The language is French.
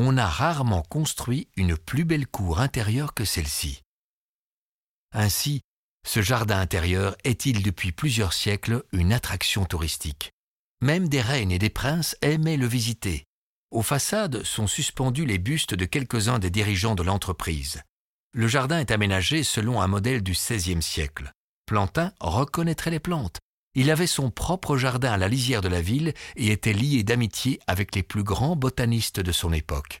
on a rarement construit une plus belle cour intérieure que celle-ci. Ainsi, ce jardin intérieur est-il depuis plusieurs siècles une attraction touristique. Même des reines et des princes aimaient le visiter. Aux façades sont suspendus les bustes de quelques-uns des dirigeants de l'entreprise. Le jardin est aménagé selon un modèle du XVIe siècle. Plantin reconnaîtrait les plantes. Il avait son propre jardin à la lisière de la ville et était lié d'amitié avec les plus grands botanistes de son époque.